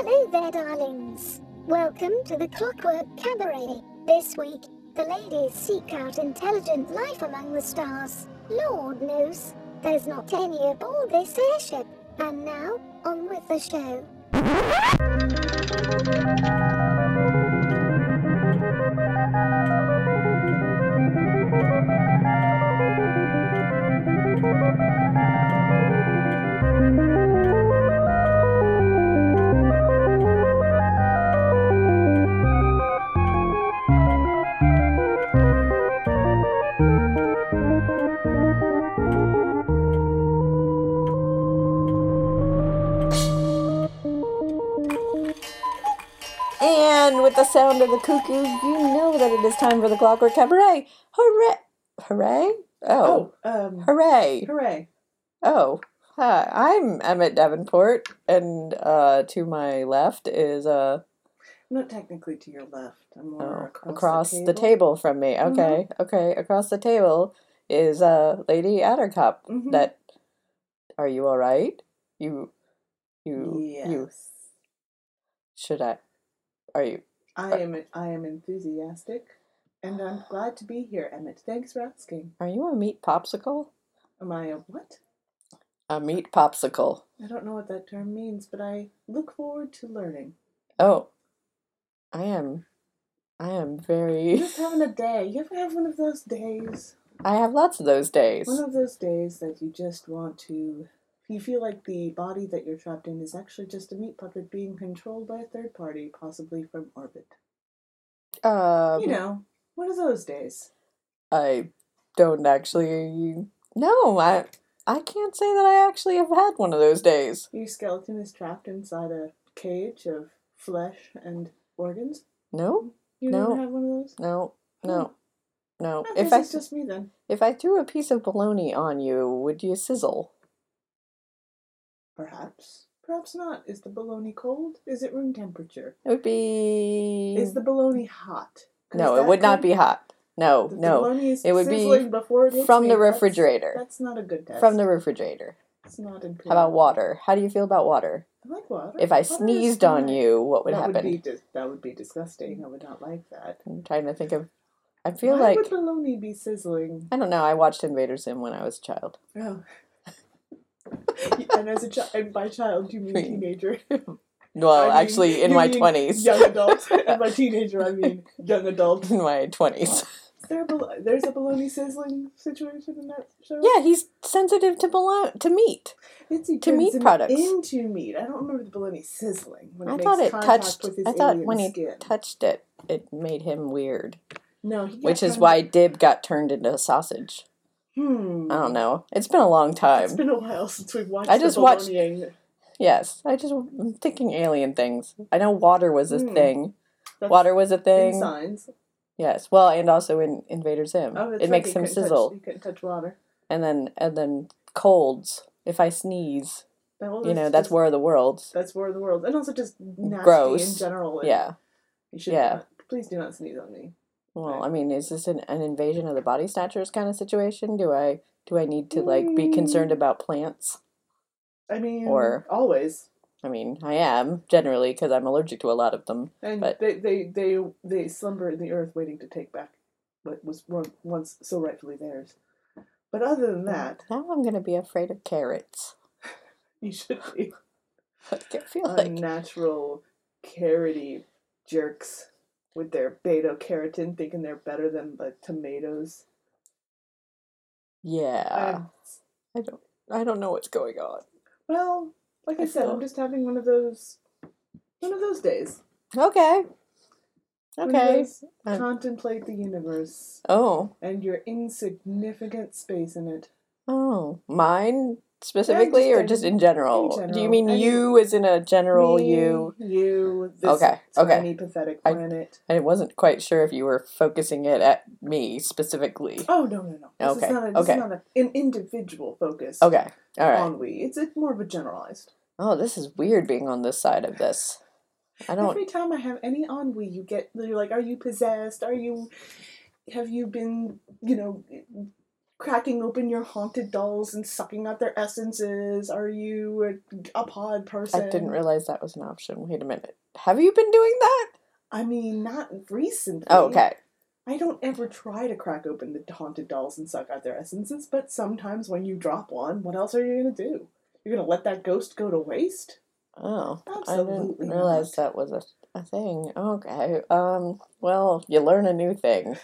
Hello there, darlings. Welcome to the Clockwork Cabaret. This week, the ladies seek out intelligent life among the stars. Lord knows, there's not any aboard this airship. And now, on with the show. And with the sound of the cuckoo, you know that it is time for the Clockwork Cabaret. Hooray! Hooray? Oh, um, hooray! hooray. Oh, hi. I'm Emmett Davenport, and uh, to my left is uh, Not technically to your left. I'm more oh, across, across the table. from me. Okay, okay. Across the table is uh, Lady Attercop. Mhm. That are you all right? You, you, Yes. you. Should I? Are you? I uh am. I am enthusiastic, and I'm glad to be here, Emmett. Thanks for asking. Are you a meat popsicle? Am I a what? A meat popsicle. I don't know what that term means, but I look forward to learning. Oh, I am. I am very. Just having a day. You ever have one of those days? I have lots of those days. One of those days that you just want to. You feel like the body that you're trapped in is actually just a meat puppet being controlled by a third party, possibly from orbit. Um, You know, one of those days. I don't actually. No, I. I can't say that I actually have had one of those days. Your skeleton is trapped inside a cage of flesh and organs. No, You No. never have one of those? no, no, no. I If I it's just me then. if I threw a piece of bologna on you, would you sizzle? Perhaps. Perhaps not. Is the bologna cold? Is it room temperature? It would be. Is the bologna hot? no, it would not be hot. No, The no, is it would be sizzling before it from me. the refrigerator. That's, not a good test. from the refrigerator. It's not improved. How about water? How do you feel about water? I like water. If I Water sneezed on you, what would that happen? Would dis- that would be disgusting. I would not like that. I'm trying to think of. I feel Why like would bologna be sizzling? I don't know. I watched Invader Zim when I was a child. Oh. and as a child, and by child you mean teenager. Well, I mean- actually, in my twenties. Young adult. and by teenager, I mean young adult. in my twenties. Is there a there's a bologna sizzling situation in that show? Yeah, he's sensitive to bolo- to meat. It's, to meat products. Into meat. I don't remember the bologna sizzling. When it I makes thought it touched. I thought when he skin. touched it, it made him weird. No, he Which is why Dib got turned into a sausage. Hmm. I don't know. It's been a long time. It's been a while since we've watched. I just watched- Yes, I just I'm thinking alien things. I know water was a Hmm. thing. That's Water was a in thing. signs. Yes, well, and also in Invader Zim, Oh, it right, makes you him sizzle. Touch, you couldn't touch water. And then and then colds. If I sneeze, well, you know, that's just- War of the Worlds. That's war of the world, and also just nasty Gross. in general. Yeah. You should Yeah. Not, please do not sneeze on me. Well, I mean, is this an, an invasion of the body snatchers kind of situation? Do I do I need to like be concerned Mm. about plants? I mean, Or- always. I mean, I am generally because I'm allergic to a lot of them. And But- they, they, they, they slumber in the earth waiting to take back what was once so rightfully theirs. But other than that, Now I'm gonna be afraid of carrots. you should be I feel like unnatural, carroty jerks with their beta carotene thinking they're better than the tomatoes. yeah. I'm- I don't I don't know what's going on. well, like I, I said, feel- I'm just having one of those one of those days. Okay. Okay. contemplate the universe Oh. and your insignificant space in it. Oh. Mine specifically or just just in- in general? Do you mean Any- you as in a general Me, you? You, this Okay, okay. tiny pathetic I- planet. I wasn't quite sure if you were focusing it at me specifically. Oh no no no! This Okay, is not a, this okay. is not a, an individual focus. Okay. All right. On we, it's it's more of a generalized. Oh, this is weird being on this side of this. I don't. Every time I have any ennui, you get you're like, are you possessed? Are you? Have you been you know cracking open your haunted dolls and sucking out their essences? Are you a, a pod person? I didn't realize that was an option. Wait a minute. Have you been doing that? I mean, not recently. Oh, okay. I don't ever try to crack open the haunted dolls and suck out their essences, but sometimes when you drop one, what else are you gonna do? You're gonna let that ghost go to waste? Oh, I didn't realize not. that was a, a thing. Okay. Um. Well, you learn a new thing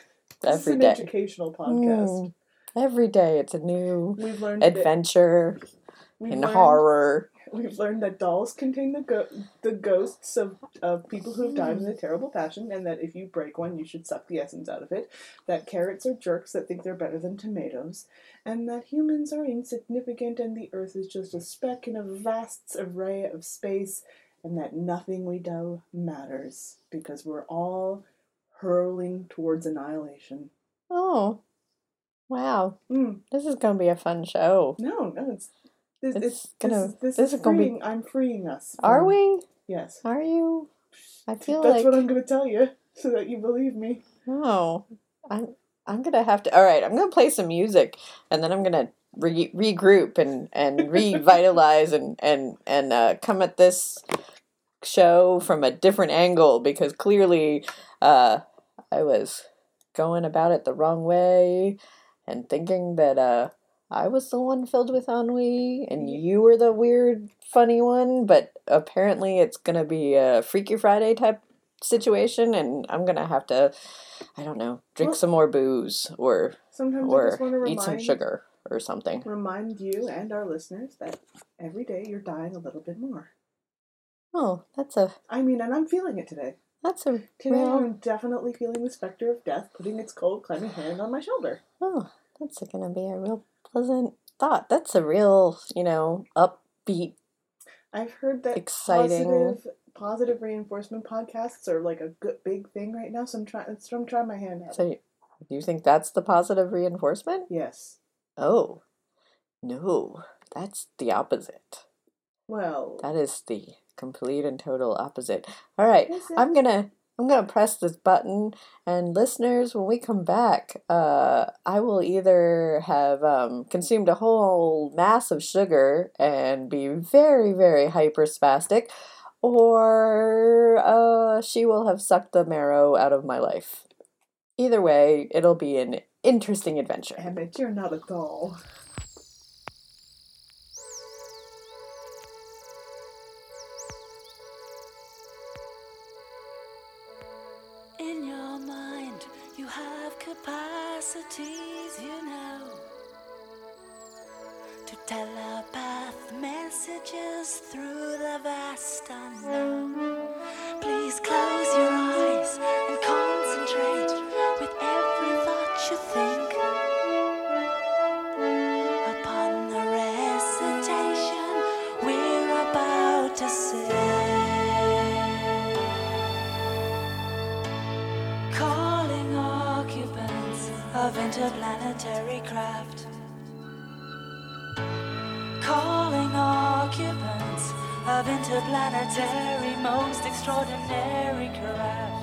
This is an day. educational podcast. Mm, every day, it's a new We've learned adventure we've in learned- horror. We've learned that dolls contain the go- the ghosts of, of people who have died in a terrible passion, and that if you break one, you should suck the essence out of it. That carrots are jerks that think they're better than tomatoes, and that humans are insignificant and the earth is just a speck in a vast array of space, and that nothing we do matters because we're all hurling towards annihilation. Oh, wow! Mm, This is gonna be a fun show. no, no, it's. This, It's it's, gonna- this, this, this is is gonna be- I'm freeing us. Are we? Yes. Are you? I feel That's like what I'm going to tell you so that you believe me. oh, I'm I'm gonna have to. All right, I'm gonna play some music, and then I'm gonna re- regroup and and revitalize and and and uh, come at this show from a different angle because clearly uh, I was going about it the wrong way and thinking that uh, I was the one filled with ennui and you were the weird, funny one. But apparently, it's gonna be a Freaky Friday type situation, and I'm gonna have to, I don't know, drink Well- some more booze or Sometimes or to eat some sugar or something. remind you and our listeners that every day you're dying a little bit more. Oh, that's a I mean, and I'm feeling it today. That's a Today real. I'm definitely feeling the specter of death putting its cold, clammy hand on my shoulder. Oh, that's gonna be a real pleasant thought. That's a real, you know, upbeat. I've heard that Exciting. positive positive reinforcement podcasts are like a good big thing right now. So I'm trying. So I'm trying my hand at. it. So, do you think that's the positive reinforcement? Yes. Oh, no, that's the opposite. Well. That is the complete and total opposite. All right. I'm gonna I'm gonna press this button, and listeners, when we come back, uh, I will either have um, consumed a whole mass of sugar and be very very hyperspastic, or uh, she will have sucked the marrow out of my life. Either way, it'll be an interesting adventure. Emmett, you're not a doll. Telepath messages through the vast unknown. Please close your eyes and concentrate with every thought you think upon the recitation we're about to sing. Calling occupants of interplanetary craft. Occupants of interplanetary most extraordinary craft.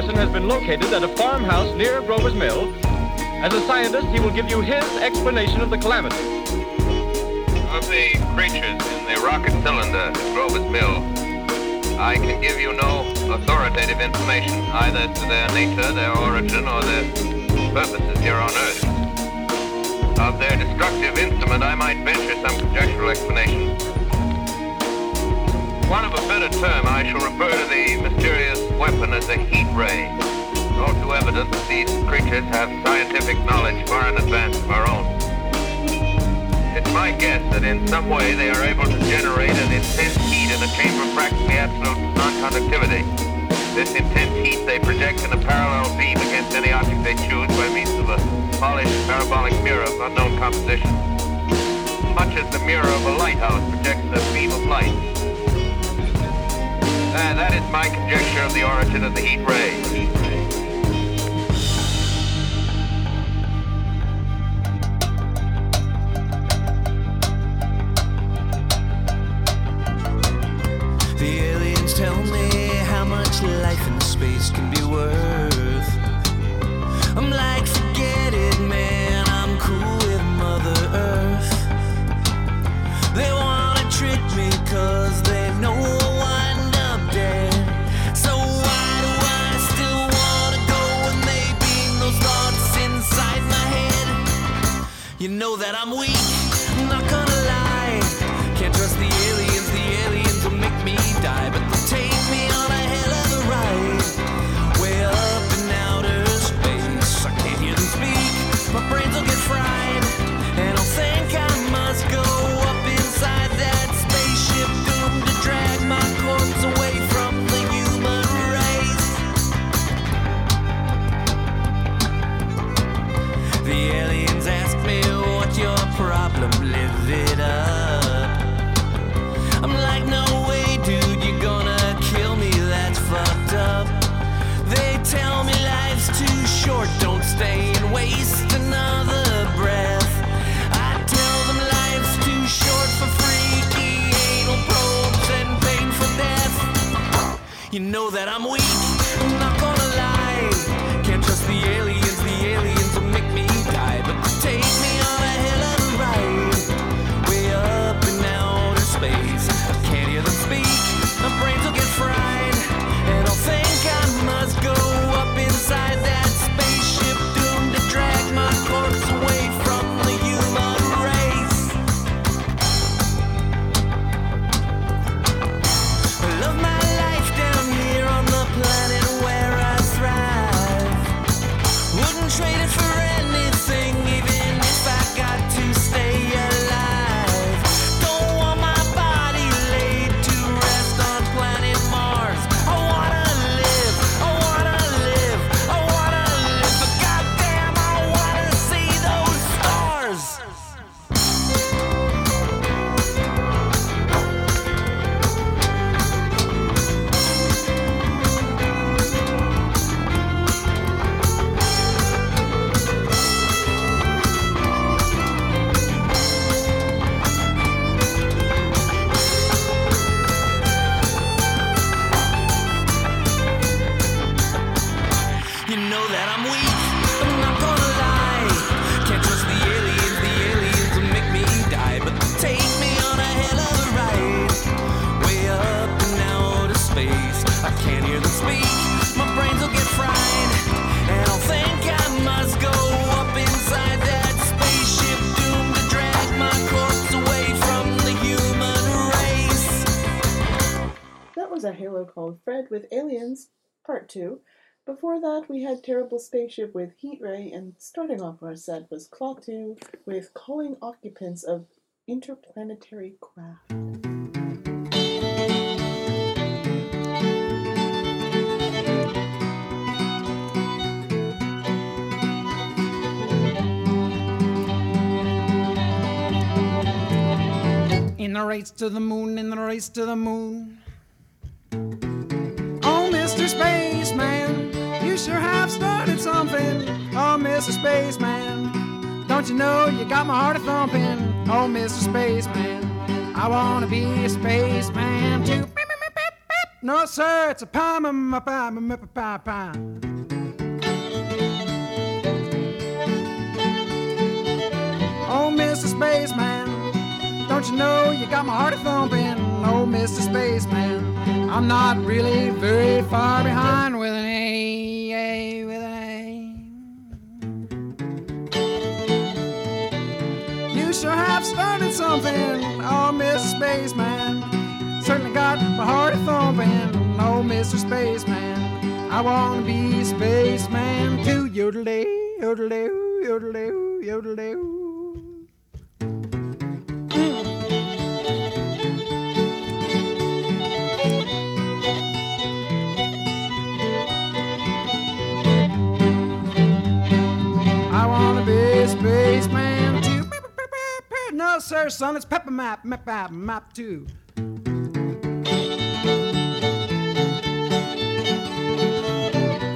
Pearson has been located at a farmhouse near Grover's Mill. As a scientist, he will give you his explanation of the calamity. Of the creatures in the rocket cylinder at Grover's Mill, I can give you no authoritative information, either to their nature, their origin, or their purposes here on Earth. Of their destructive instrument, I might venture some conjectural explanation. One of a better term, I shall refer to the mysterious weapon as a heat ray. All too evident that these creatures have scientific knowledge far in advance of our own. It's my guess that in some way they are able to generate an intense heat in a chamber of practically absolute non-conductivity. This intense heat they project in a parallel beam against any object they choose by means of a polished parabolic mirror of unknown composition. Much as the mirror of a lighthouse projects a beam of light. That is my conjecture of the origin of the heat ray. With Aliens, Part 2. Before that, we had Terrible Spaceship with Heat Ray, and starting off our set was Klaatu with Calling Occupants of Interplanetary Craft. In the race to the moon, in the race to the moon. Spaceman, you sure have started something. Oh, Mr. Spaceman, don't you know you got my heart a thumping? Oh, Mr. Spaceman, I wanna be a spaceman too. No, sir, it's a pie, pie, my pie, pie. Oh, Mr. Spaceman, don't you know you got my heart a thumping? Oh, Mr. Spaceman, I'm not really very far behind with an A, A, with an A. You sure have started something, oh, Mr. Spaceman. Certainly got my heart a thumping, oh, Mr. Spaceman. I wanna be spaceman too, yodel-dee, yodel-dee, yodel-dee, yodel-dee. Spaceman too. No, sir, son, it's Pepper Map, Map, Map, Map 2.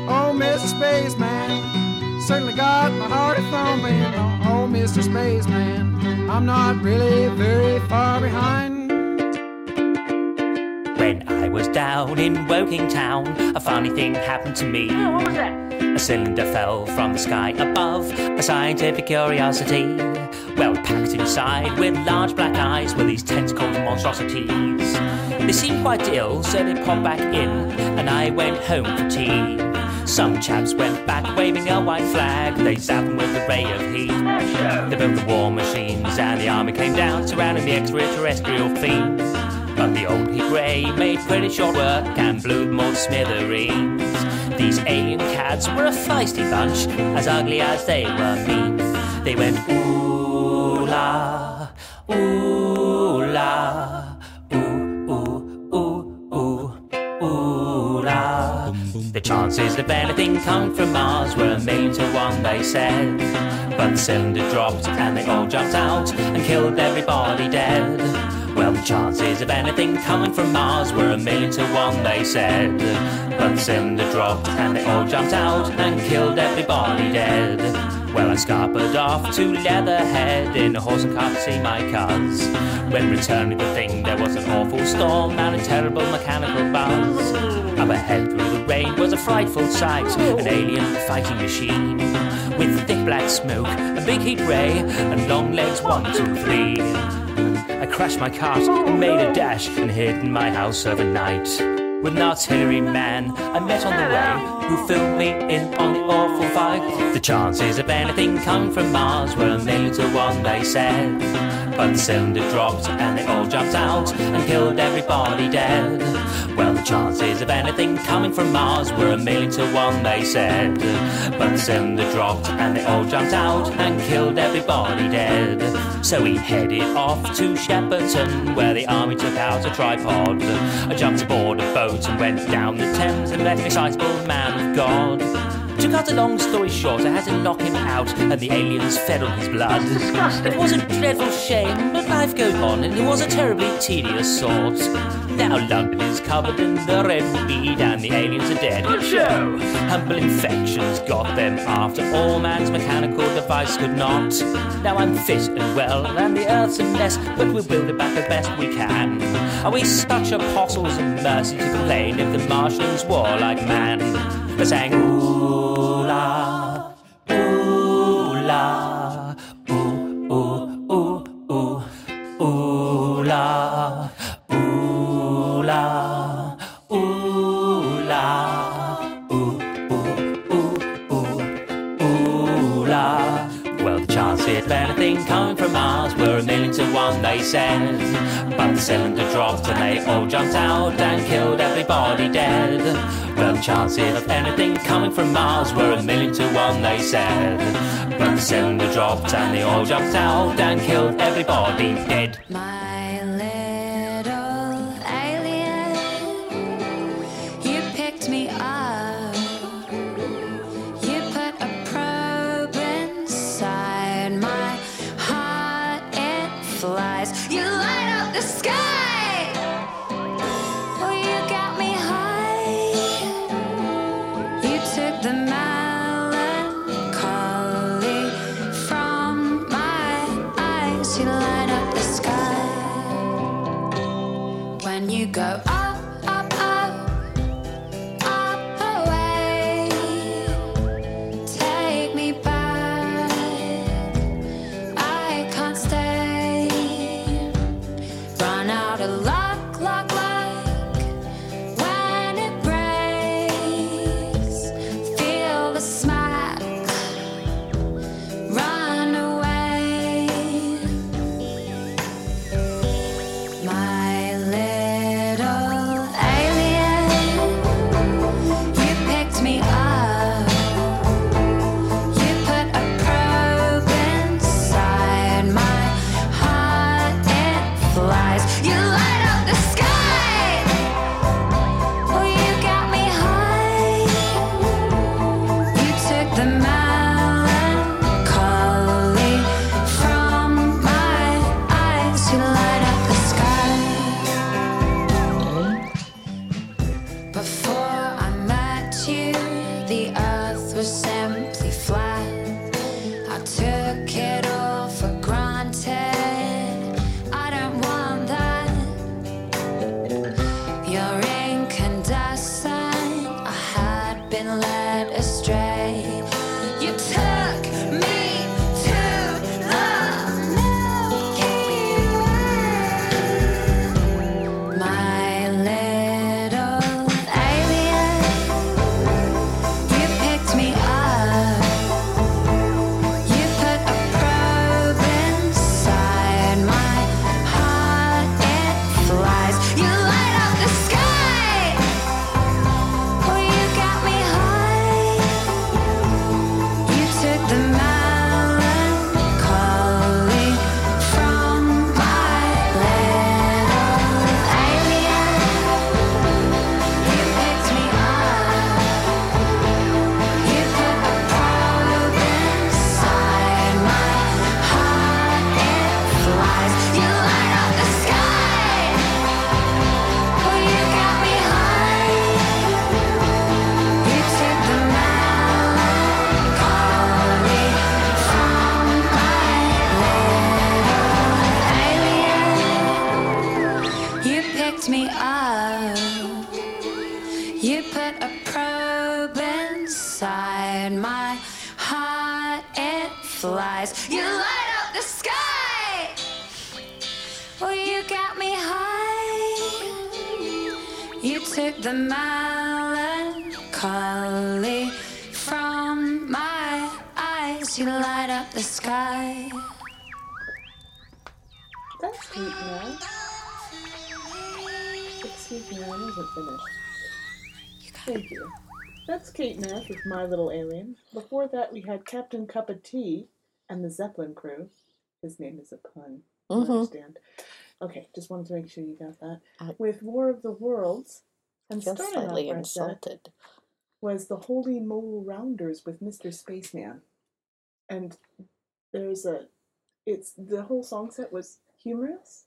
Oh, Mr. Spaceman, certainly got my heart a thumping. Oh, Mr. Spaceman, I'm not really very far behind. When I was down in Woking Town, a funny thing happened to me. Oh, what was that? A cylinder fell from the sky above, a scientific curiosity. Well, packed inside with large black eyes were these tentacled monstrosities. They seemed quite ill, so they popped back in, and I went home for tea. Some chaps went back waving a white flag, they zapped them with a ray of heat. They built the war machines, and the army came down, surrounding the extraterrestrial fiends. But the old ray made pretty short work and blew to smithereens. These alien cats were a feisty bunch, as ugly as they were mean. They went ooh la, ooh la, ooh ooh ooh ooh la. The chances of anything coming from Mars were a million to one, they said. But the cylinder dropped and they all jumped out and killed everybody dead. Chances of anything coming from Mars were a million to one, they said. But the cylinder dropped and they all jumped out and killed everybody dead. Well, I scuppered off to Leatherhead in a horse and cart to see my cuz. When returning the thing, there was an awful storm and a terrible mechanical buzz. Up ahead through the rain was a frightful sight, an alien fighting machine. With thick black smoke, a big heat ray, and long legs one, two, three. Crashed my cart and made a dash and hid in my house overnight. With an artillery man I met on the way who filled me in on the awful fight. The chances of anything coming from Mars were a million to one, they said. But the cylinder dropped and they all jumped out and killed everybody dead. Well, the chances of anything coming from Mars were a million to one, they said. But the cylinder dropped and they all jumped out and killed everybody dead. So we headed off to Shepperton, where the army took out a tripod. I jumped aboard a boat and went down the Thames and met an excitable man of God. To cut a long story short, I had to knock him out, and the aliens fed on his blood. It was a dreadful shame, but life goes on, and it was a terribly tedious sort. Now London is covered in the redweed, and the aliens are dead. Good show! Humble infections got them after all man's mechanical device could not. Now I'm fit and well, and the earth's a mess, but we'll build it back as best we can. Are we such apostles of mercy to complain if the Martians war like man? They sang ooh one, they said. But the cylinder dropped and they all jumped out and killed everybody dead. Well, the chances of anything coming from Mars were a million to one, they said. But the cylinder dropped and they all jumped out and killed everybody dead. My up. That's Kate Nash. Excuse me, I wasn't finished. Thank you. That's Kate Nash with My Little Alien. Before that, we had Captain Cup of Tea and the Zeppelin Crew. His name is a pun. I Mhm. understand. Okay, just wanted to make sure you got that. I- with War of the Worlds, and feel starting slightly insulted. was the Holy Modal Rounders with Mr. Spaceman. And there's a, it's, the whole song set was humorous.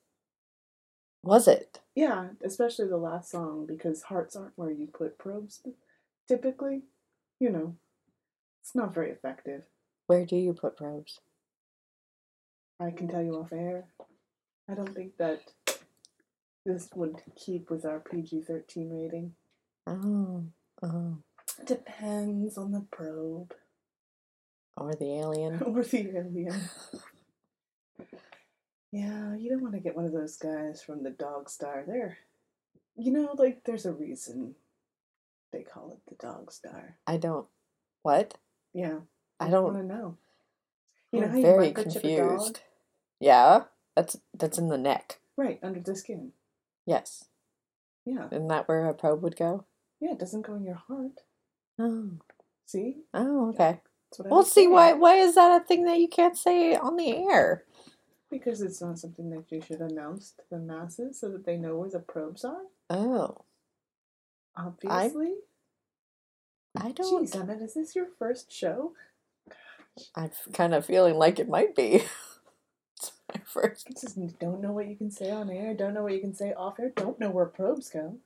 Was it? Yeah, especially the last song because hearts aren't where you put probes typically. You know, it's not very effective. Where do you put probes? I can tell you off air. I don't think that this would keep with our PG 13 rating. Oh, oh. Depends on the probe Or the alien. or the alien. Yeah, you don't want to get one of those guys from the Dog Star. They're, you know, like there's a reason they call it the Dog Star. I don't. What? Yeah, I don't. want to know. You know I'm how you very microchip a dog? confused. Yeah, that's that's in the neck. Right under the skin. Yes. Yeah, Isn't that where a probe would go? yeah, it doesn't go in your heart. Oh. See, Oh, okay. that's what I Well, see, saying. why why is that a thing that you can't say on the air? Because it's not something that you should announce to the masses so that they know where the probes are. Oh, Obviously. I don't. Jeez, Emmett, is this your first show? I'm kind of feeling like it might be. it's my first. Just don't know what you can say on air, don't know what you can say off air, don't know where probes go.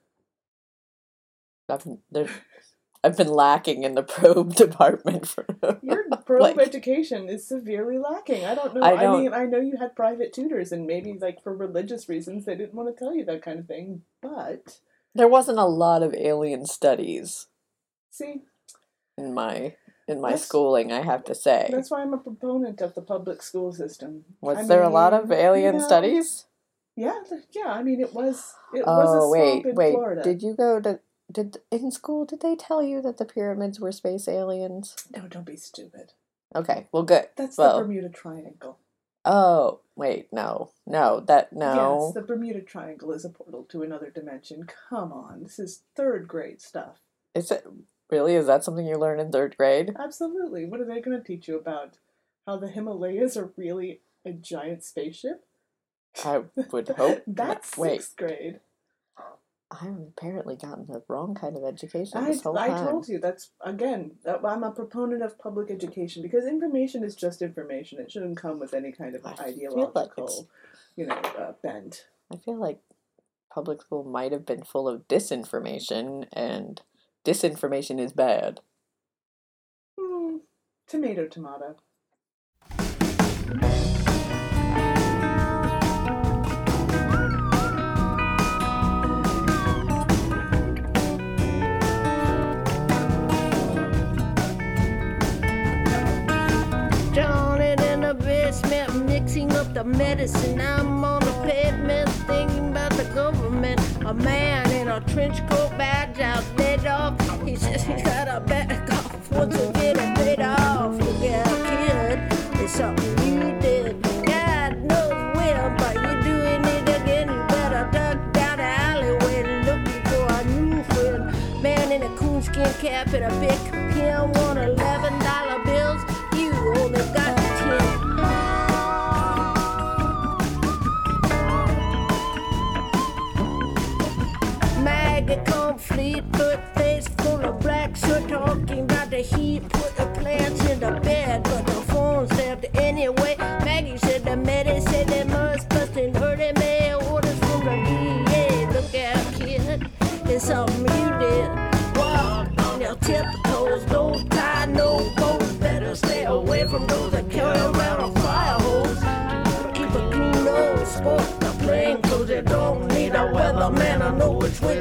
I've been, there, I've been lacking in the probe department for. Your probe Like- education is severely lacking. I don't know. I don't- I mean, I know you had private tutors, and maybe like for religious reasons they didn't want to tell you that kind of thing. But There wasn't a lot of alien studies see, in my in my That's- schooling. I have to say. that's why I'm a proponent of the public school system. Was I there a lot of alien you know, studies? Yeah, yeah. I mean, it was it was a Oh wait, in wait. Florida. Did you go to did in school? Did they tell you that the pyramids were space aliens? No, don't be stupid. Okay, well, good. That's well, the Bermuda Triangle. oh wait, no, no, that no. Yes, the Bermuda Triangle is a portal to another dimension. Come on, this is third grade stuff. Is it really? Is that something you learn in third grade? Absolutely. What are they going to teach you about? How the Himalayas are really a giant spaceship? I would hope. That's wait. sixth grade. I've apparently gotten the wrong kind of education I, this whole I time. told you that's again. I'm a proponent of public education because information is just information. It shouldn't come with any kind of I feel like ideological, you know, uh, bent. I feel like public school might have been full of disinformation, and disinformation is bad. Tomato, tomato. of medicine. I'm on the pavement thinking about the government. A man in a trench coat badge out dead off. He says he got a back cough. Once you get a bit off, you get killed. It's something you did. God knows where, but you're doing it again. You better duck down the alleyway looking for a new friend. Man in a coonskin cap and a big pill, 111. Maggot complete, foot face full of black soot, talking about the heat, put the plants in the bed, but the phone stabbed anyway. Maggie said the medic said they must bust in early mail orders from the DA. Look out, kid, it's something you did. Walk on your tiptoes, don't tie no boat. Better stay away from those that carry around a fire hose. Keep a clean nose, sport the plain clothes. You don't need a weatherman. I know which way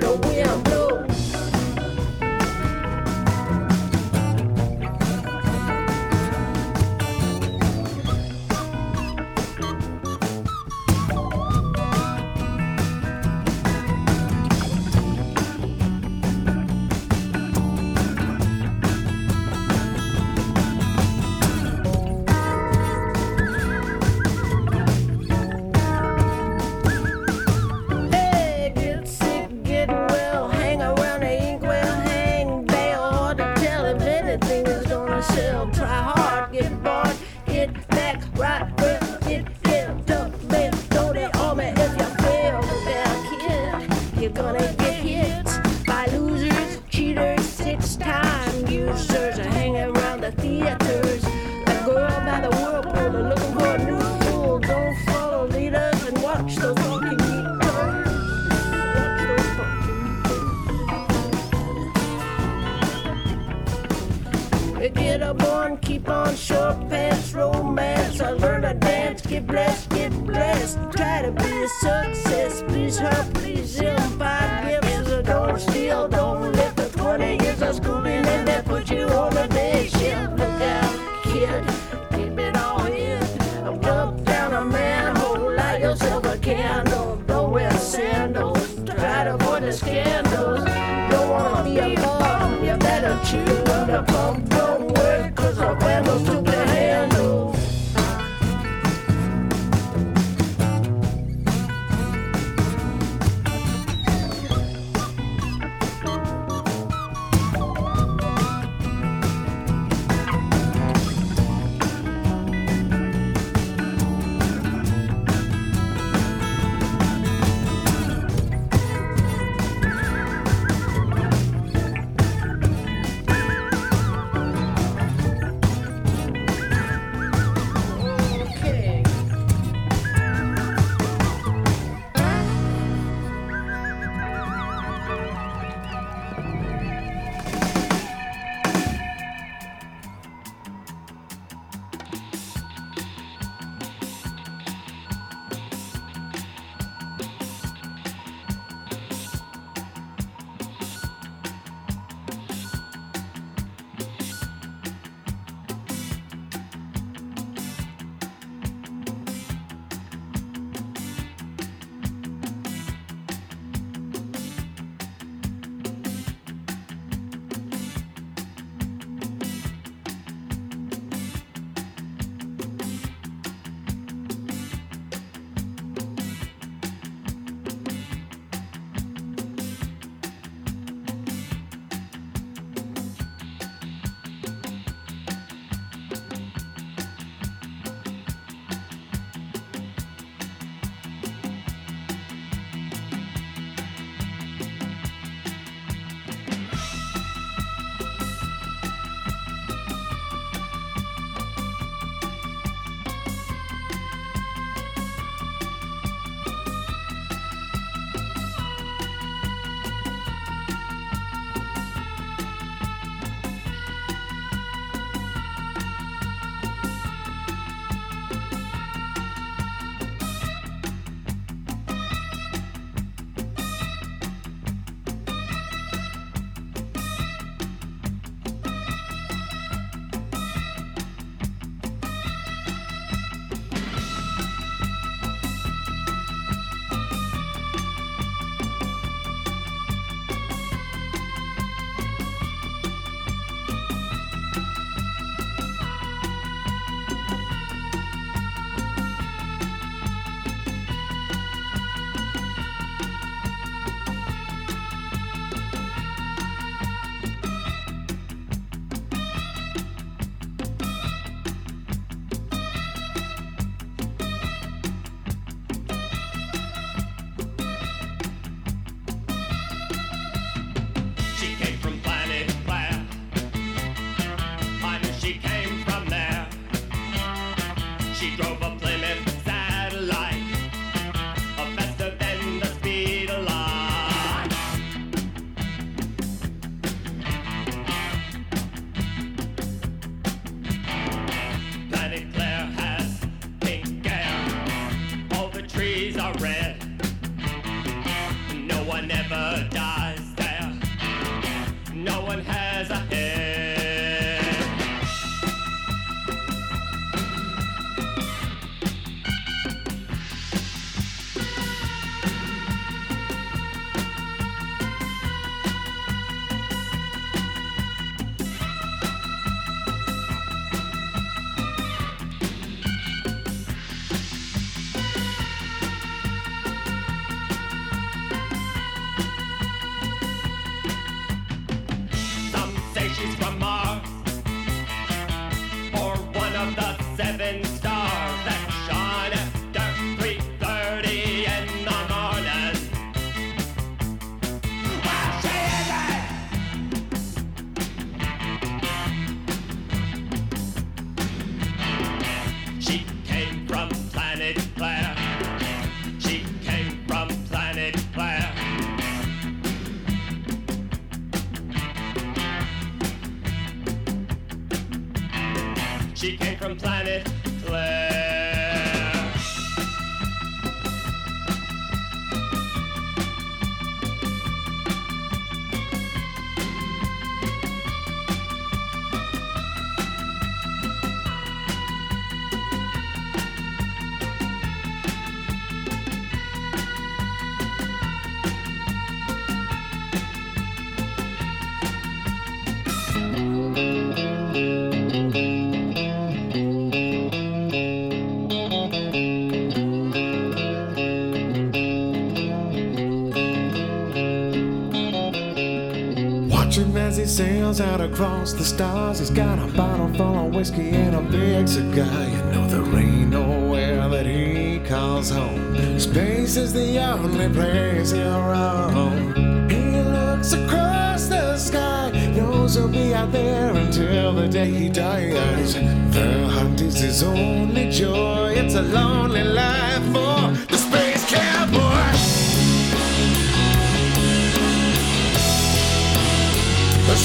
sails out across the stars. He's got a bottle full of whiskey and a big cigar. You know there ain't nowhere that he calls home. Space is the only place he'll roam. He looks across the sky, knows he'll be out there until the day he dies. The hunt is his only joy. It's a lonely life.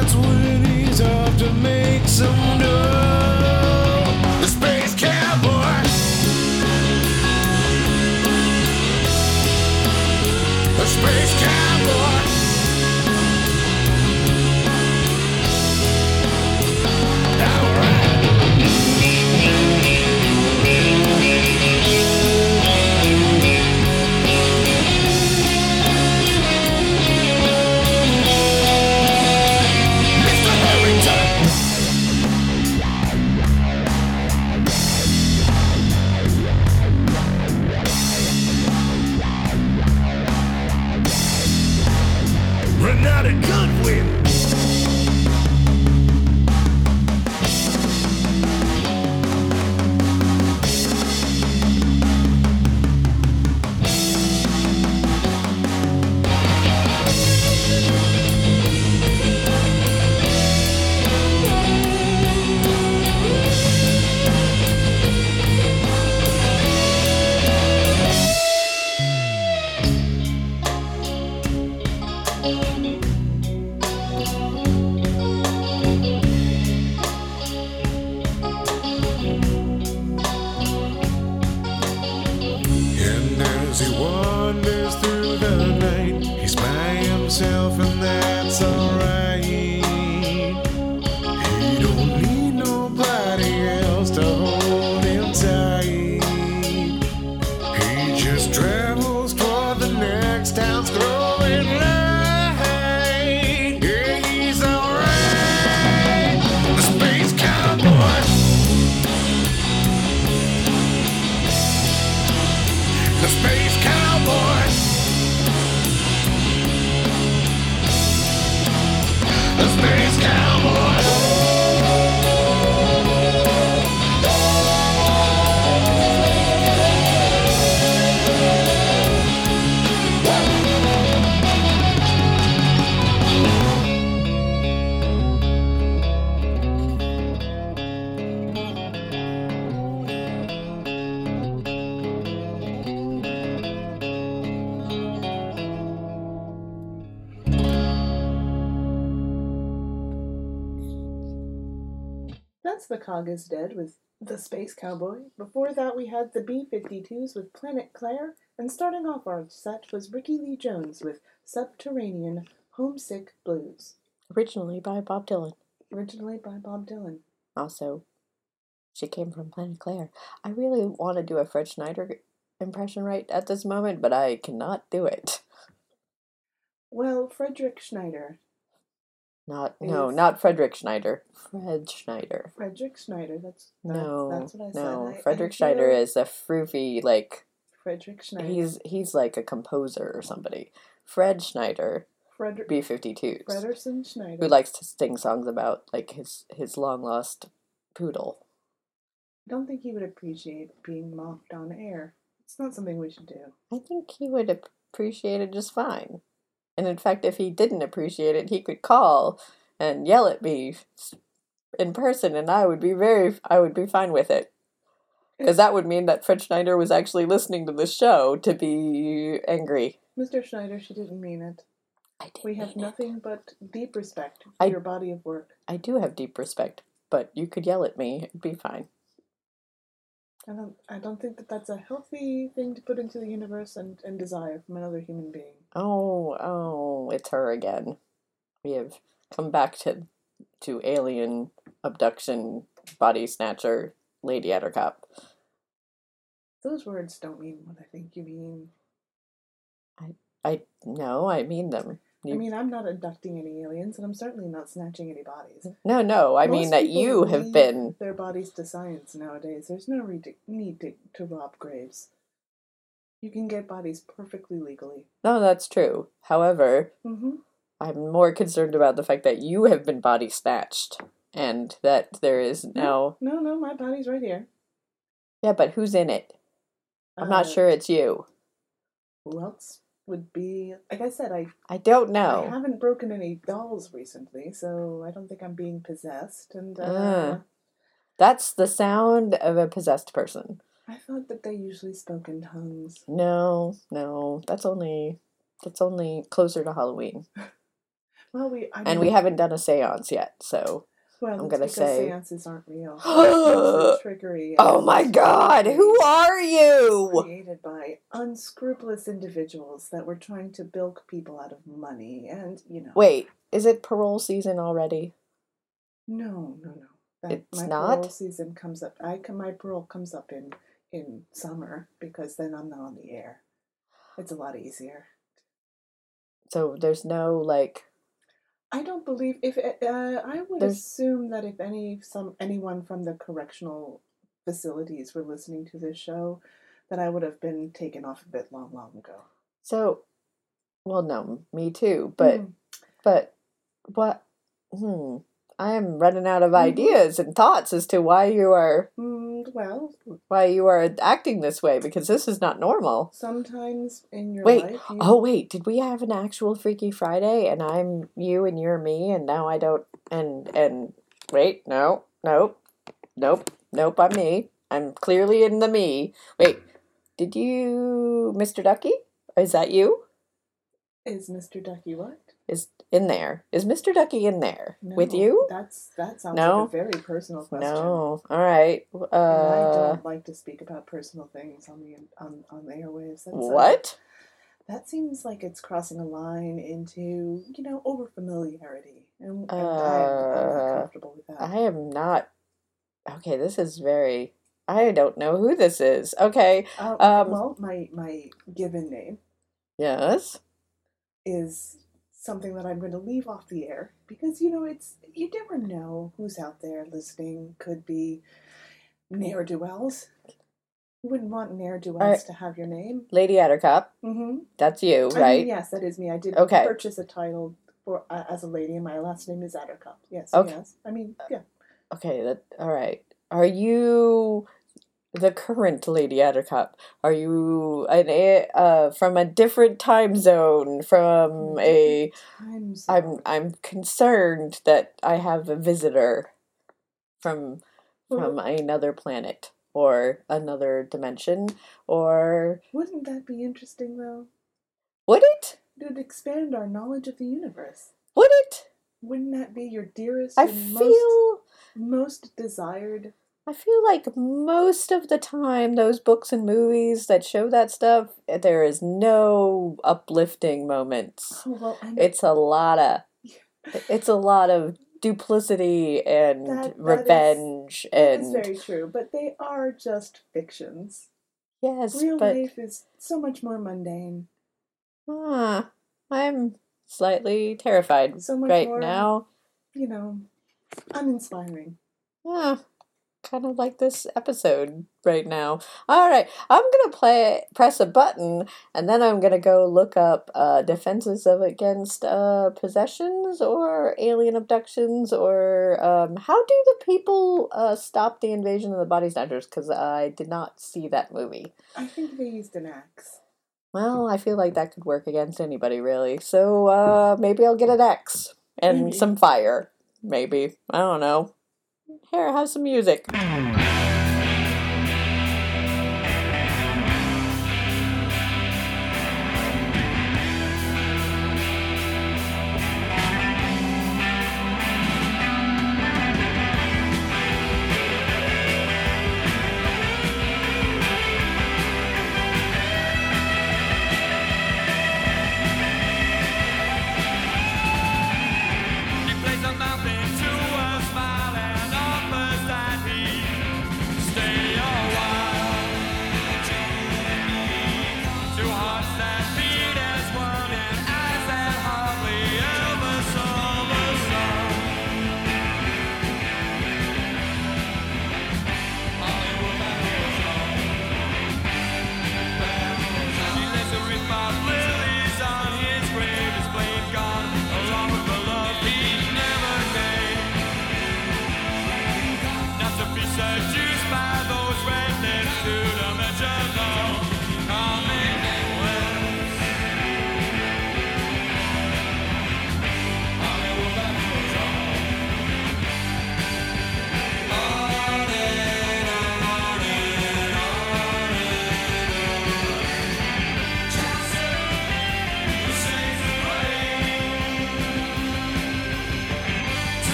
that's what he's up to make some noise. Dog is Dead with The Space Cowboy. Before that, we had the B 52s with Planet Claire. And starting off our set was Rickie Lee Jones with Subterranean Homesick Blues. Originally by Bob Dylan. Originally by Bob Dylan. Also, she came from Planet Claire. I really want to do a Fred Schneider impression right at this moment, but I cannot do it. Well, Frederick Schneider not no, not Frederick Schneider. Fred Schneider. Frederick Schneider. That's that- No, That's what I said. no. I- I Frederick Schneider is a froofy like Frederick Schneider. he's he's like a composer or somebody. Fred Schneider, Frederick B 52s Frederson Schneider. who likes to sing songs about like his his long lost poodle. I don't think he would appreciate being mocked on air. It's not something we should do. I think he would appreciate it just fine. And in fact, if he didn't appreciate it, he could call and yell at me in person, and I would be very, I would be fine with it. Because that would mean that Fred Schneider was actually listening to the show to be angry. Mr. Schneider, she didn't mean it. I did. we have nothing but deep respect for I- your body of work. I do have deep respect, but you could yell at me, it'd be fine. I don't. I don't think that that's a healthy thing to put into the universe and, and desire from another human being. Oh, oh, it's her again. We have come back to to alien abduction, body snatcher, Lady Attercop. Those words don't mean what I think you mean. I I no, I mean them. I mean, I'm not abducting any aliens, and I'm certainly not snatching any bodies. no, no, I mean that you have been. their bodies to science nowadays. There's no re- need to, to rob graves. You can get bodies perfectly legally. No, that's true. However, Mm-hmm. I'm more concerned about the fact that you have been body snatched, and that there is now. No, no, my body's right here. Yeah, but who's in it? I'm not Uh, sure it's you. Who else would be? Like I said, I I don't know. I haven't broken any dolls recently, so I don't think I'm being possessed. And uh, Uh, that's the sound of a possessed person. I thought that they usually spoke in tongues. No, no, that's only that's only closer to Halloween, Well, we I and we haven't done a séance yet. So Well, I'm gonna say, seances aren't real. Trickery. oh my God, who are you? Created by unscrupulous individuals that were trying to bilk people out of money, and you know. Wait, is it parole season already? No, no, no. That, It's my not? parole season comes up. I my parole comes up in in summer because then I'm not on the air. It's a lot easier. So there's no like. I don't believe if uh, I would There's- assume that if any some anyone from the correctional facilities were listening to this show, that I would have been taken off of it long, long ago. So, well, no, me too. But, Mhm. but, what? Hmm. I am running out of Mhm. ideas and thoughts as to why you are Mm, well, why you are acting this way because this is not normal. sometimes in your Wait. life, you, Oh wait, did we have an actual Freaky Friday and I'm you and you're me and now I don't and and wait, no, nope. Nope. Nope, I'm me. I'm clearly in the me. Wait. Did you Mr. Ducky? Is that you? is Mr. Ducky what? Is in there. Is Mr. Ducky in there with you? That's that sounds No? like a very personal question. No. All right. And I Uh don't like to speak about personal things on the on, on the airwaves. That's, uh, what? that seems like it's crossing a line into you know over familiarity, and, and I'm, I'm Uh, not comfortable with that. I am not. Okay, this is very. I don't know who this is. Okay. Uh, Um. well, my my given name Yes. is something that I'm going to leave off the air because you know it's you never know who's out there listening. Could be ne'er do wells. You wouldn't want ne'er do wells to have your name. Lady Attercop. Mm-hmm. That's you, I right? mean, yes, that is me. I did Okay. purchase a title for uh, as a lady, and my last name is Attercop. Yes, Okay. yes. I mean, yeah. Okay. That. All right. Are you the current Lady Attercop? Are you an a uh from a different time zone? From a. Time I'm. I'm concerned that I have a visitor from Well- from another planet or another dimension or Wouldn't that be interesting, though? would it? It would expand our knowledge of the universe. Would it? Wouldn't that be your dearest I and most feel most desired I feel like most of the time, those books and movies that show that stuff, there is no uplifting moments. Oh, well, It's a lot of, it's a lot of duplicity and That- that is- revenge that is and very true, but they are just fictions. yes, Real but life is so much more mundane. ah, I'm slightly terrified So much right more- now. You know, uninspiring. Ah, kind of like this episode right now. All right, I'm gonna play press a button, and then I'm gonna go look up uh, defenses of against uh, possessions or alien abductions or um, how do the people uh, stop the invasion of the body snatchers? Because I did not see that movie. I think they used an axe. Well, I feel like that could work against anybody, really. So uh, maybe I'll get an axe and Maybe. some fire. Maybe I don't know. Here, have some music.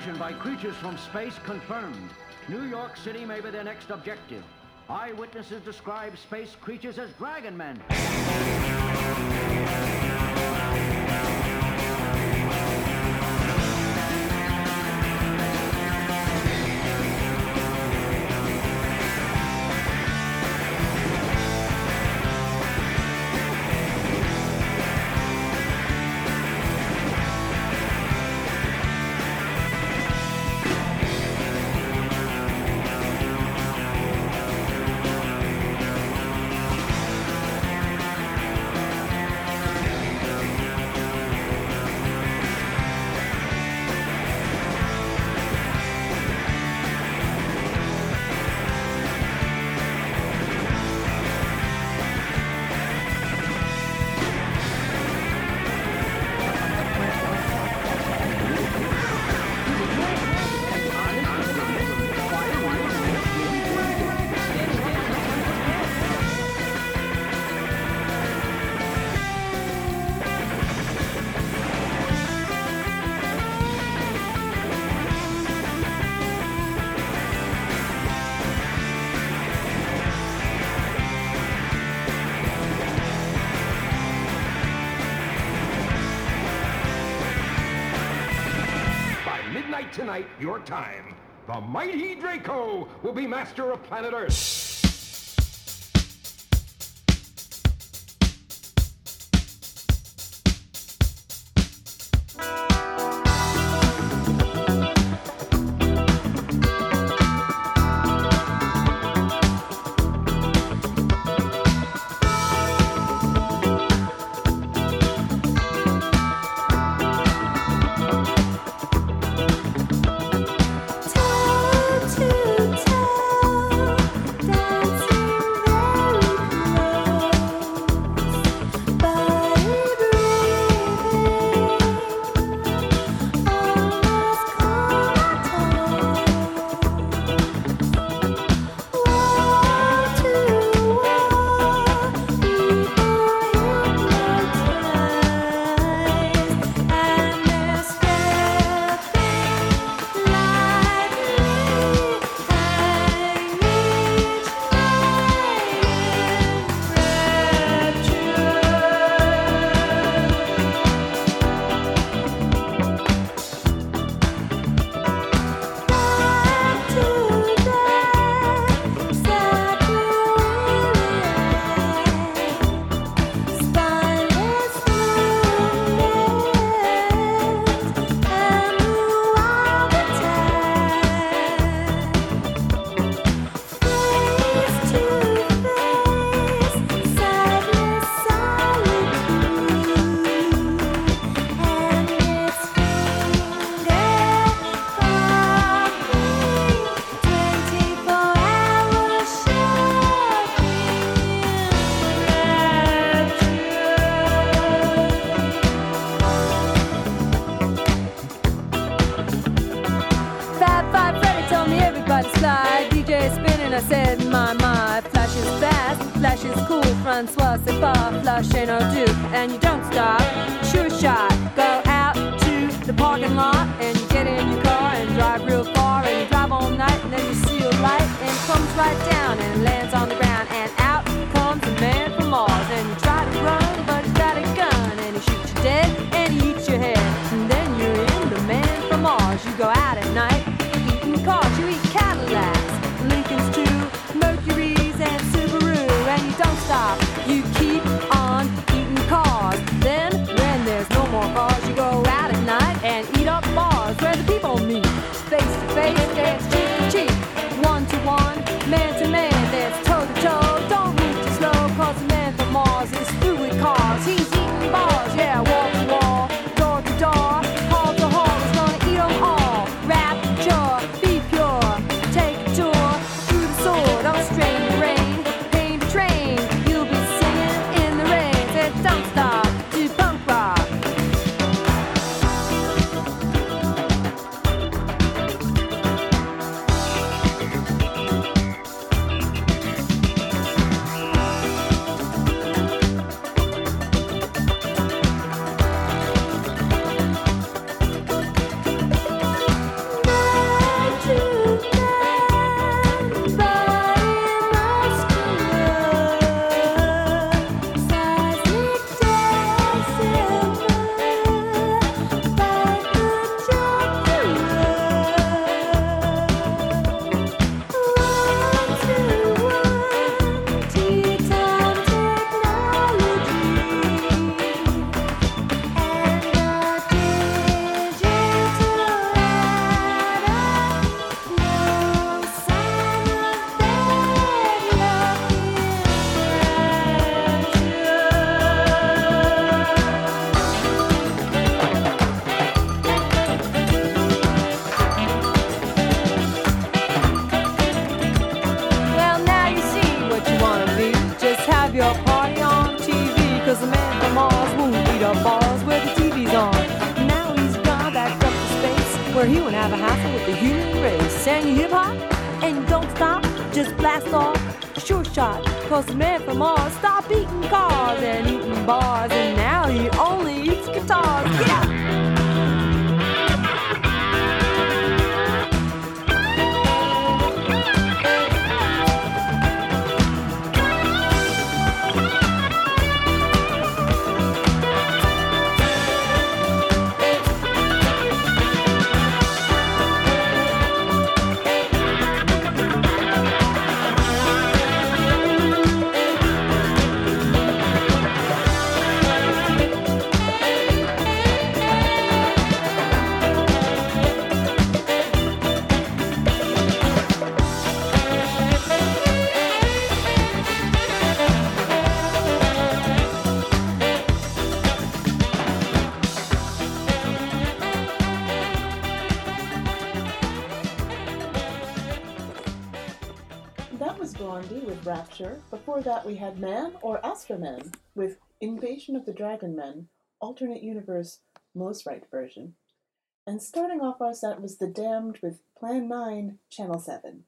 invasion by creatures from space confirmed. New York City may be their next objective. Eyewitnesses describe space creatures as dragon men. tonight, your time, the mighty Draco will be master of planet Earth. Rapture. Before that, we had Man or Astroman with Invasion of the Dragon Men, Alternate Universe, Most Right version. And starting off our set was The Damned with Plan 9, Channel 7.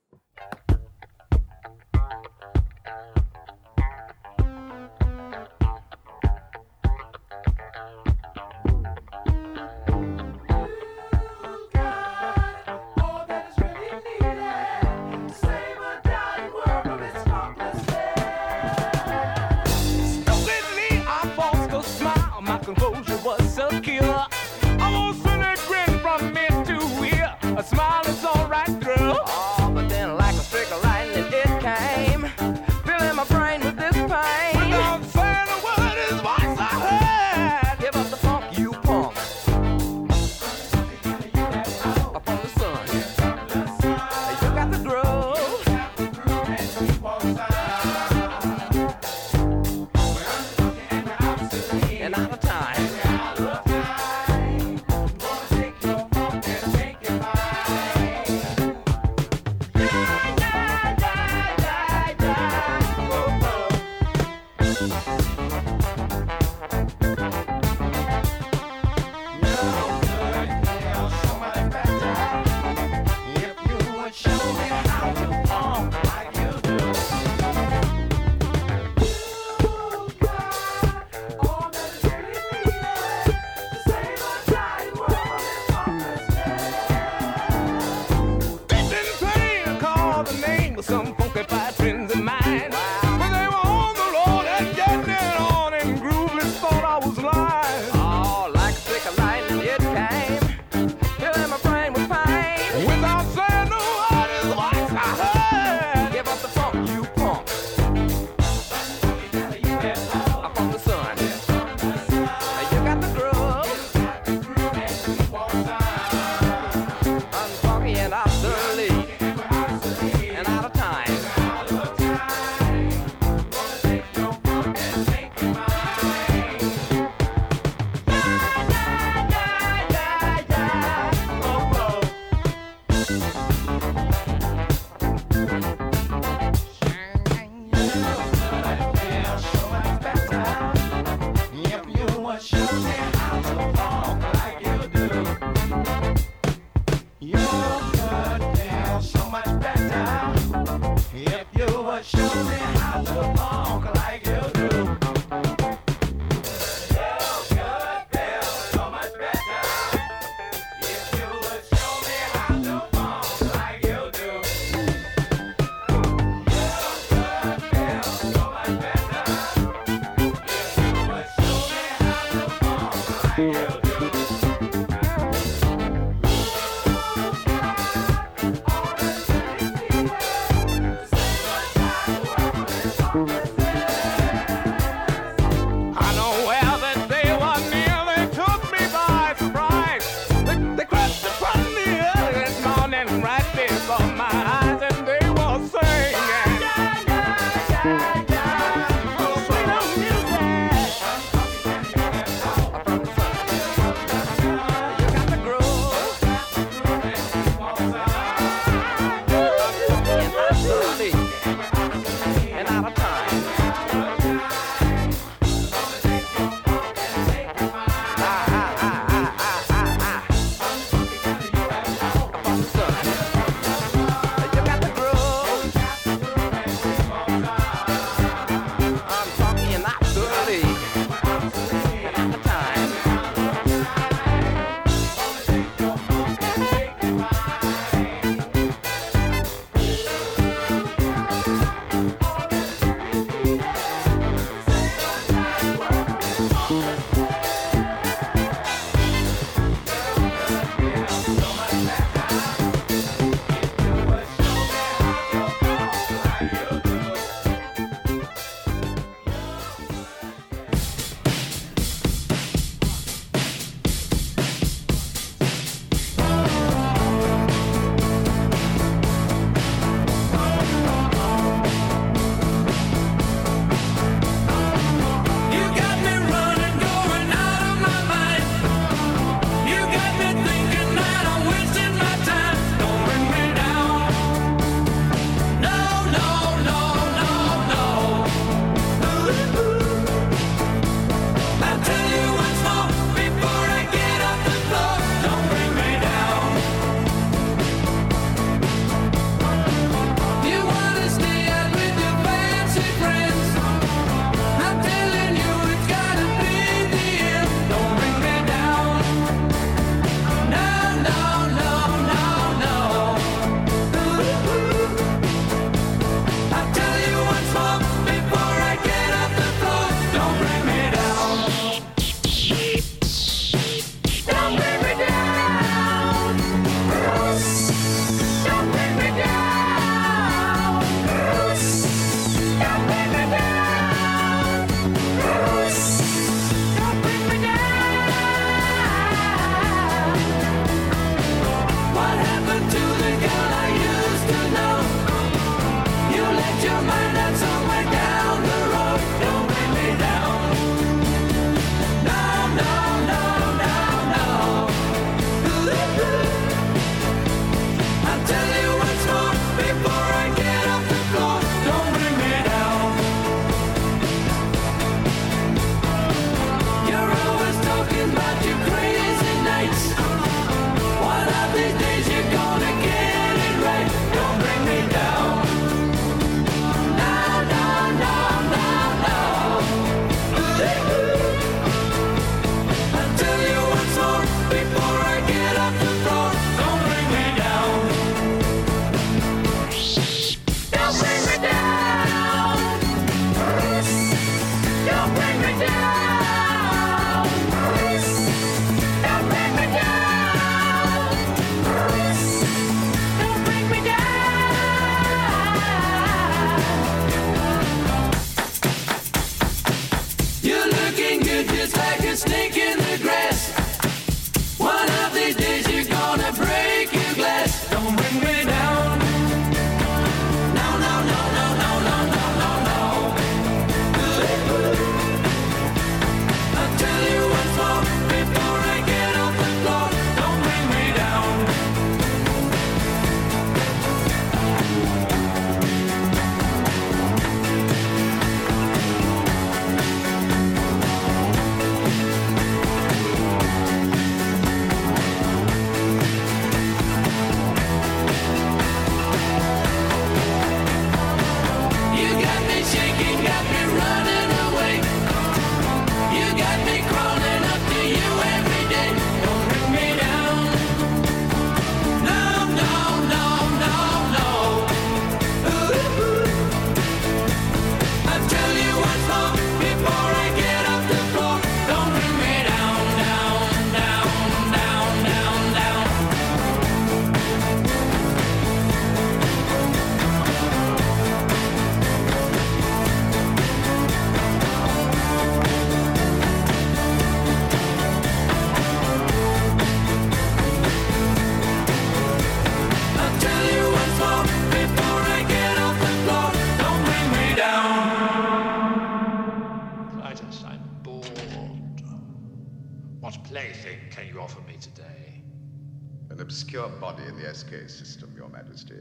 Your body in the SK system, Your Majesty.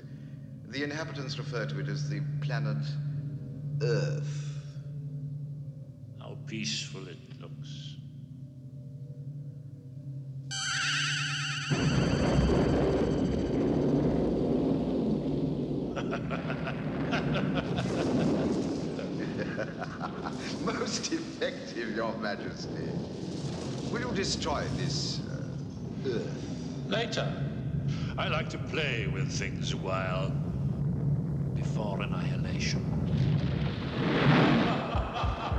The inhabitants refer to it as the planet Earth. How peaceful it looks. Most effective, Your Majesty. Will you destroy this uh, Earth? Later. I like to play with things a while before annihilation.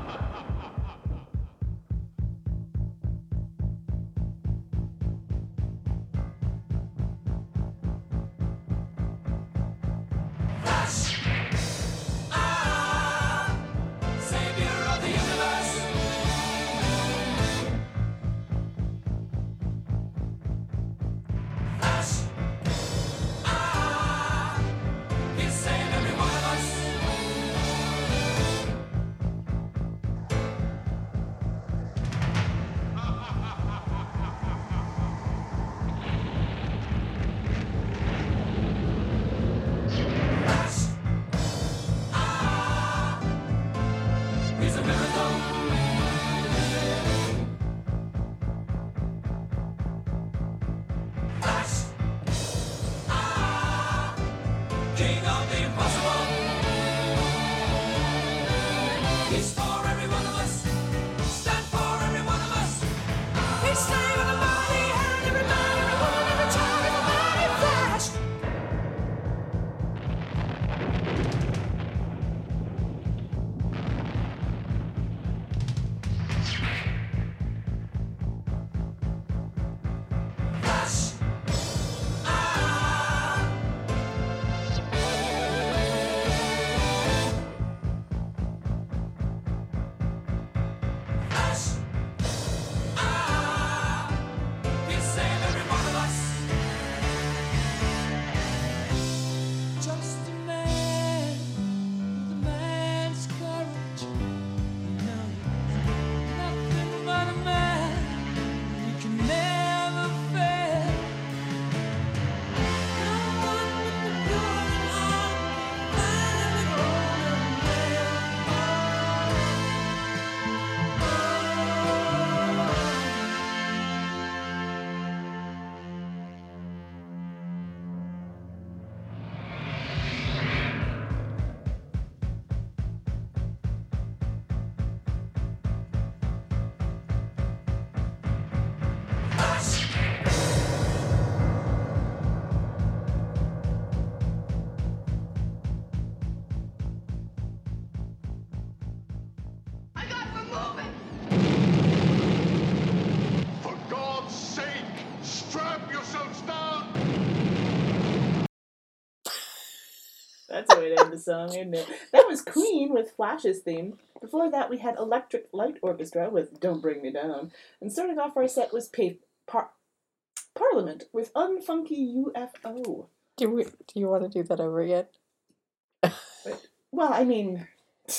the song, isn't it? That was Queen with Flash's theme. Before that, we had Electric Light Orchestra with Don't Bring Me Down. And starting off our set was pa- par- Parliament with Unfunky UFO. Do we, do you want to do that over again? Well, I mean,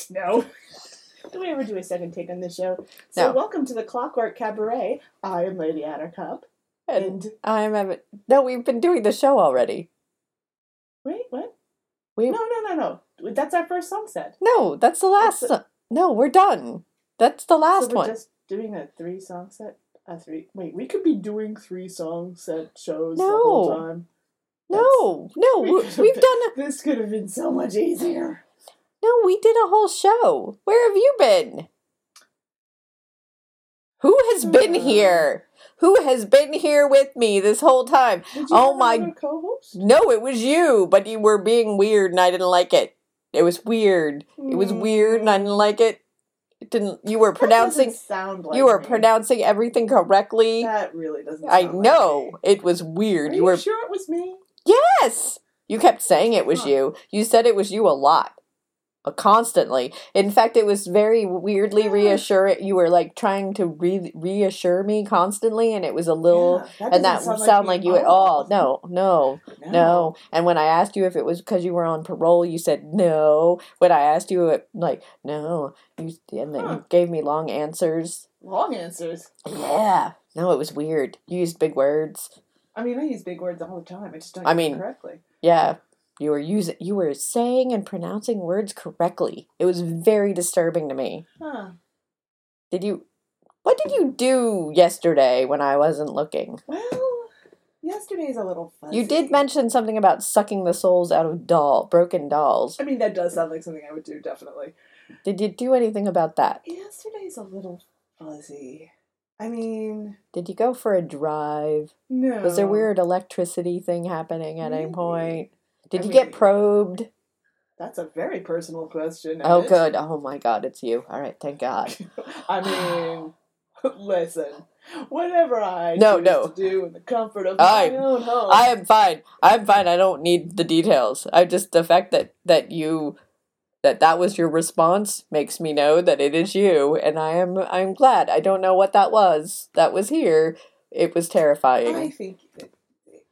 no. Do we ever do a second take on this show? So, No. welcome to the Clockwork Cabaret. I am Lady Attercop. And I'm Evan. No, we've been doing the show already. Wait, what? We No, no, no, no. That's our first song set. no, that's the last. so- no, we're done. That's the last so we're one. just doing a three song set. A three. Wait, we could be doing three song set shows the whole time. No, no, We we, could've been- done. This could have been so much easier. No, we did a whole show. Where have you been? Who has uh, been here? Who has been here with me this whole time? Oh my! co-host? No, it was you, but you were being weird and I didn't like it. It was weird. It was weird and I didn't like it. It didn't. You were pronouncing. sound like you were me. pronouncing everything correctly. That really doesn't. I like know me. it was weird. Are you you were sure it was me? Yes! You kept saying it was Huh. you. You said it was you a lot. Constantly. In fact, it was very weirdly reassuring. You were like trying to re- reassure me constantly, and it was a little. Yeah, that and that sound, sound like like, you at at all. No, no, no, No. And when I asked you if it was because you were on parole, you said no. When I asked you, it, like, no. You, and then Huh. you gave me long answers. Long answers. Yeah. No, it was weird. You used big words. I mean, I use big words all the time. I just don't I mean, correctly. Yeah, you were using you were saying and pronouncing words correctly. It was very disturbing to me. Huh. Did you What did you do yesterday when I wasn't looking? Well, yesterday's a little fuzzy. You did mention something about sucking the souls out of doll broken dolls. I mean, that does sound like something I would do, definitely. Did you do anything about that? Yesterday's a little fuzzy. I mean, Did you go for a drive? no. Was there weird electricity thing happening at any point? Did I you get probed? That's a very personal question. Oh good. Oh my god, it's you. All right, thank God. I mean, listen. Whatever I No, no. to do in the comfort of I- my own home. I am fine. I'm fine. I don't need the details. I just the fact that that you that that was your response makes me know that it is you and I am I'm glad. I don't know what that was. That was here. It was terrifying. I think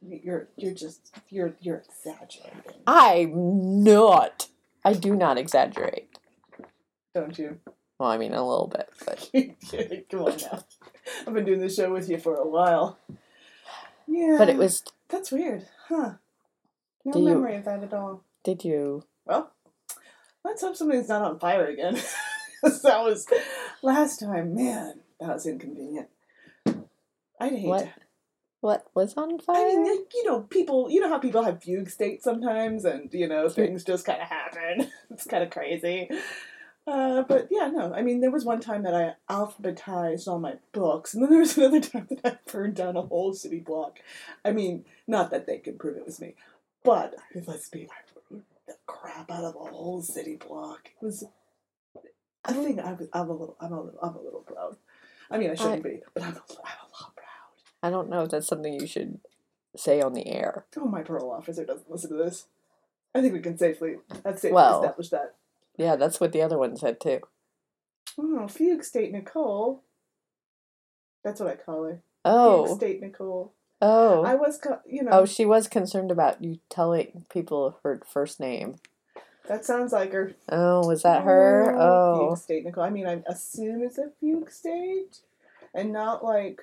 you're you're just you're you're exaggerating, I'm not. I do not exaggerate. don't you? Well, I mean a little bit, but Come on now. I've been doing this show with you for a while. Yeah. but it was That's weird, huh? No Do you- memory of that at all. did you Well, let's hope something's not on fire again. that was last time. Man, that was inconvenient. I'd hate what to. What was on fire? I mean, like, you know, people. You know how people have fugue states sometimes, and you know things just kind of happen. it's kind of crazy. Uh, but yeah, no. I mean, there was one time that I alphabetized all my books, and then there was another time that I burned down a whole city block. I mean, not that they could prove it was me, but let's be. I burned the crap out of a whole city block. It was. I think I was. I'm a little. I'm a little. I'm a little proud. I mean, I shouldn't be, but I'm. A, I'm a lot. I don't know if that's something you should say on the air. Oh, my parole officer doesn't listen to this. I think we can safely. That's safely Well- establish that. Yeah, that's what the other one said too. Oh, fugue state Nicole. That's what I call her. Oh. Fugue state Nicole. Oh. I was, you know. Oh, she was concerned about you telling people her first name. That sounds like her. Oh, was that her? Oh. Fugue oh. state Nicole. I mean, I assume it's a fugue state, and not like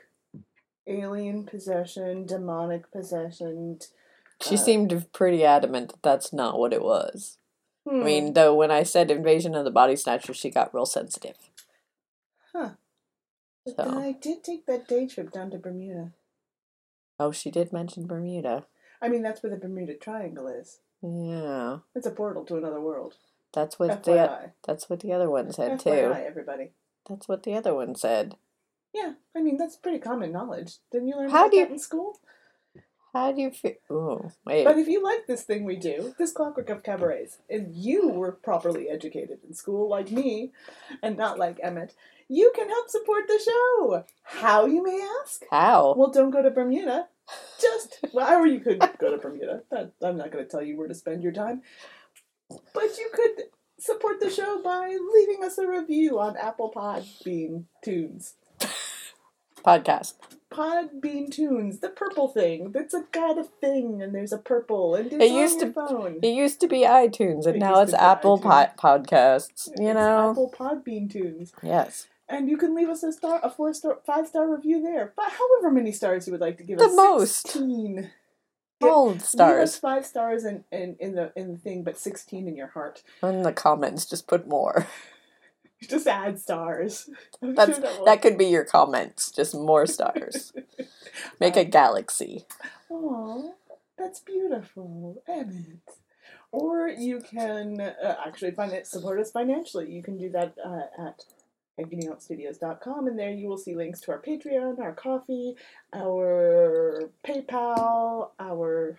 alien possession, demonic possession. She uh, seemed pretty adamant that that's not what it was. I hmm. mean, though, when I said invasion of the body snatchers, she got real sensitive. Huh. So. I did take that day trip down to Bermuda. Oh, she did mention Bermuda. I mean, that's where the Bermuda Triangle is. Yeah, It's a portal to another world. that's what the that's what the other one said too. Everybody. That's what the other one said. Yeah, I mean that's pretty common knowledge. Didn't you learn How about do you- that in school? How do you feel? Oh, wait. But if you like this thing we do, this clockwork of cabarets, and you were properly educated in school like me, and not like Emmett, you can help support the show. How you may ask? How? Well, don't go to Bermuda. Just well, or you could go to Bermuda. That, I'm not going to tell you where to spend your time. But you could support the show by leaving us a review on Apple Podbean Tunes. Podcast. Podbean Tunes, the purple thing. That's a got a thing, and there's a purple, and It used to phone. it used to be iTunes and It now it's Apple po- podcasts. You It's know. Apple Podbean Tunes. Yes. And you can leave us a star, a four star, five star review there. But however many stars you would like to give The us, most. Sixteen. All Leave us stars. five stars in, in, in the in the thing, but sixteen in your heart. In the comments, just put more. Just add stars. That's that could be your comments. Just more stars. Make a galaxy. Aw, that's beautiful, Emmett. Or you can uh, actually find it, support us financially. You can do that uh, at agonyauntstudios.com, and there you will see links to our Patreon, our Ko-fi, our PayPal, our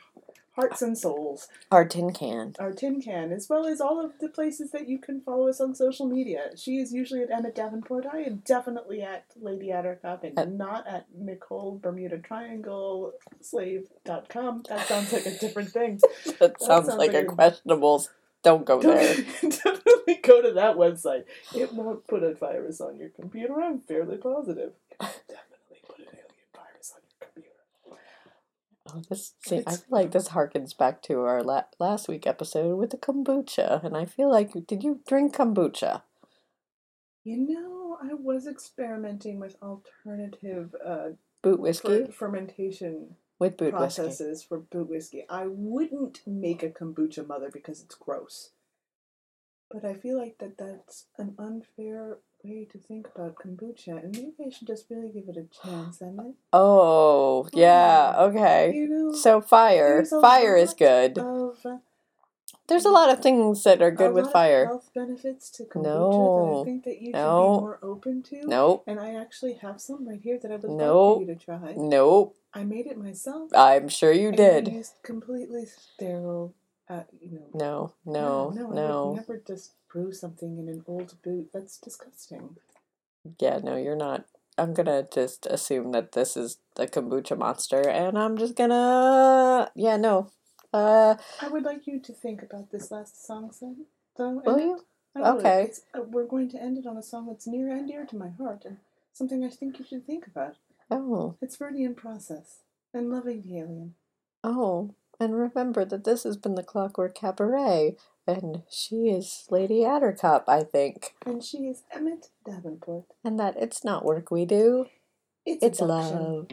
hearts and souls, Our tin can. our tin can, as well as all of the places that you can follow us on social media. She is usually at Emmett Davenport. I am definitely at Lady Attercop and At- not at Nicole Bermuda Triangle Slave.com. That sounds like a different thing. That sounds like a questionable. Don't go there. definitely go to that website. It won't put a virus on your computer. I'm fairly positive. Oh, this see, I feel like this harkens back to our la- last week episode with the kombucha, and I feel like did you drink kombucha? You know, I was experimenting with alternative uh, Boot whiskey fer- fermentation with boot whiskey. processes for boot whiskey. I wouldn't make a kombucha mother because it's gross. But I feel like that that's an unfair way to think about kombucha, and maybe I should just really give it a chance, Emmett. Oh yeah, okay. You know, so fire, fire is good. Of uh, There's a lot of things that are good with fire. health benefits to kombucha that No. I think that you should No. be more open to. Nope. And I actually have some right here that I would love Nope. for you to try. Nope. I made it myself. I'm sure you and I did. used completely sterile, uh, you know. No, no, no, I no. would never just brew something in an old boot. That's disgusting. Yeah, no, you're not. I'm gonna just assume that this is the kombucha monster, and I'm just gonna. Yeah, no. Uh, I would like you to think about this last song, son. Though, Will you? Okay. Uh, we're going to end it on a song that's near and dear to my heart, and something I think you should think about. oh, It's Verdi in process and loving the alien. oh, and remember that this has been the Clockwork Cabaret, and she is Lady Attercop, I think, And she is Emmett Davenport. and that it's not work we do, It's, it's love.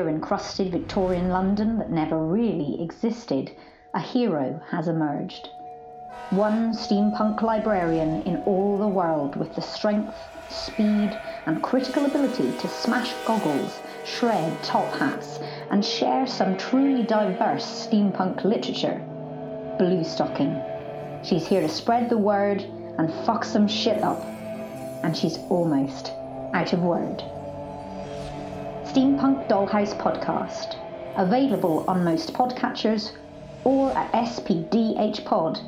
Of encrusted Victorian London that never really existed, a hero has emerged. One steampunk librarian in all the world with the strength, speed, and critical ability to smash goggles, shred top hats, and share some truly diverse steampunk literature. Blue Stocking. She's here to spread the word and fuck some shit up. And she's almost out of word. Steampunk Dollhouse Podcast. Available on most podcatchers or at spdhpod.com.